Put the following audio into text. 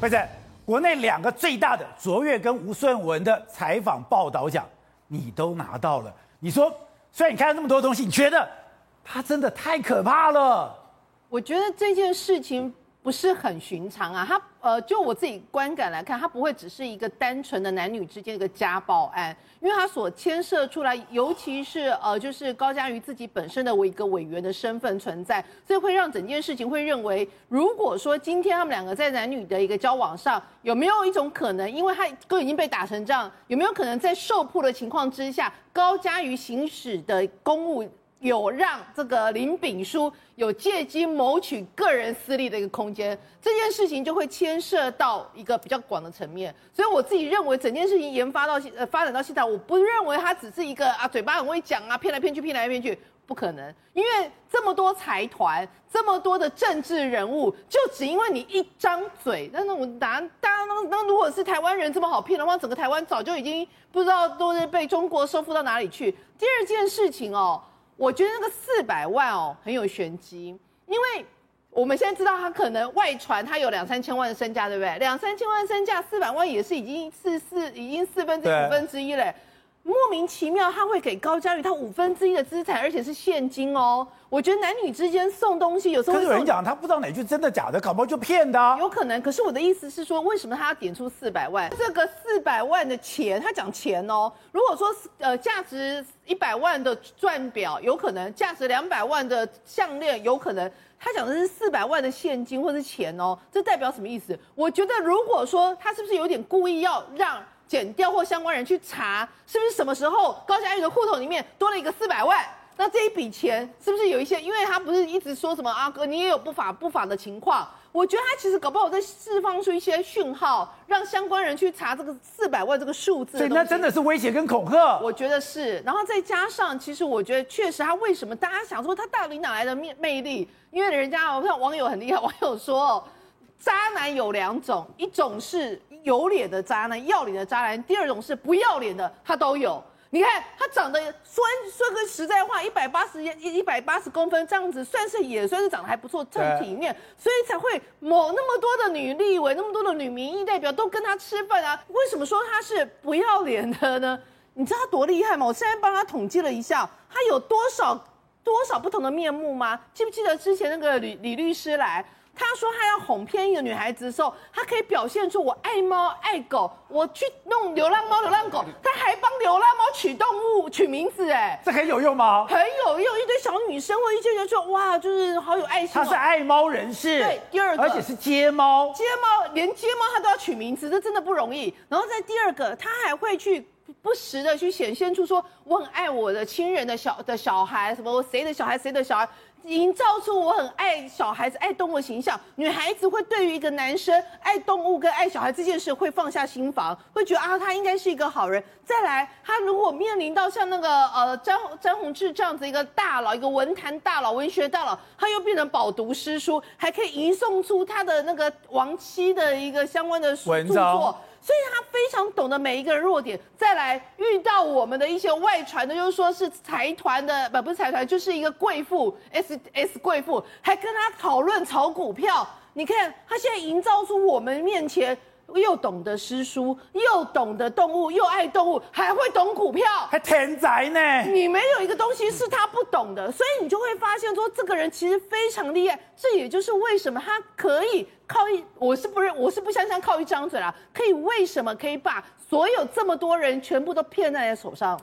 不是国内两个最大的卓越跟吴顺文的采访报道奖，你都拿到了。你说，虽然你看了那么多东西，你觉得他真的太可怕了？我觉得这件事情。不是很寻常啊，他呃，就我自己观感来看，他不会只是一个单纯的男女之间一个家暴案，因为他所牵涉出来，尤其是呃，就是高嘉瑜自己本身的一个委员的身份存在，所以会让整件事情会认为，如果说今天他们两个在男女的一个交往上，有没有一种可能，因为他都已经被打成这样，有没有可能在受迫的情况之下，高嘉瑜行使的公务？有让这个林炳书有借机谋取个人私利的一个空间，这件事情就会牵涉到一个比较广的层面。所以我自己认为，整件事情研发到现呃发展到现在，我不认为它只是一个啊嘴巴很会讲啊骗来骗去骗来骗去，不可能。因为这么多财团，这么多的政治人物，就只因为你一张嘴，那那我拿大家那那如果是台湾人这么好骗的话，整个台湾早就已经不知道都是被中国收复到哪里去。第二件事情哦。我觉得那个四百万哦很有玄机，因为我们现在知道他可能外传他有两三千万的身价，对不对？两三千万身价，四百万也是已经是四已经四分之五分之一嘞。莫名其妙，他会给高嘉瑜他五分之一的资产，而且是现金哦。我觉得男女之间送东西有时候可是有人讲他不知道哪句真的假的，搞不好就骗的啊。有可能，可是我的意思是说，为什么他要点出四百万？这个四百万的钱，他讲钱哦。如果说呃价值一百万的钻表，有可能；价值两百万的项链，有可能。他讲的是四百万的现金或是钱哦，这代表什么意思？我觉得如果说他是不是有点故意要让？检调或相关人去查，是不是什么时候高嘉瑜的户头里面多了一个四百万？那这一笔钱是不是有一些？因为他不是一直说什么阿哥，你也有不法不法的情况。我觉得他其实搞不好在释放出一些讯号，让相关人去查这个四百万这个数字。所以那真的是威胁跟恐吓。我觉得是，然后再加上，其实我觉得确实他为什么大家想说他到底哪来的魅魅力？因为人家我看网友很厉害，网友说渣男有两种，一种是。有脸的渣男，要脸的渣男。第二种是不要脸的，他都有。你看他长得说说个实在话，一百八十一一百八十公分这样子，算是也算是长得还不错，正体面，所以才会某那么多的女立委，那么多的女民意代表都跟他吃饭啊。为什么说他是不要脸的呢？你知道他多厉害吗？我现在帮他统计了一下，他有多少多少不同的面目吗？记不记得之前那个李李律师来？他说他要哄骗一个女孩子的时候，他可以表现出我爱猫爱狗，我去弄流浪猫流浪狗，他还帮流浪猫取动物取名字，哎，这很有用吗？很有用，一堆小女生或一些人说哇，就是好有爱心。他是爱猫人士，对，第二个，而且是接猫，接猫连接猫他都要取名字，这真的不容易。然后在第二个，他还会去不时的去显现出说我很爱我的亲人的小的小孩，什么谁的小孩谁的小孩。营造出我很爱小孩子、爱动物形象，女孩子会对于一个男生爱动物跟爱小孩这件事会放下心防，会觉得啊，他应该是一个好人。再来，他如果面临到像那个呃詹詹宏志这样子一个大佬，一个文坛大佬、文学大佬，他又变成饱读诗书，还可以吟诵出他的那个亡妻的一个相关的著作。所以他非常懂得每一个弱点，再来遇到我们的一些外传的，就是说是财团的，不不是财团，就是一个贵妇 S S 贵妇，还跟他讨论炒股票。你看他现在营造出我们面前。又懂得诗书，又懂得动物，又爱动物，还会懂股票，还天才呢！你没有一个东西是他不懂的，所以你就会发现说，这个人其实非常厉害。这也就是为什么他可以靠一，我是不认，我是不相信靠一张嘴啦，可以为什么可以把所有这么多人全部都骗在他手上？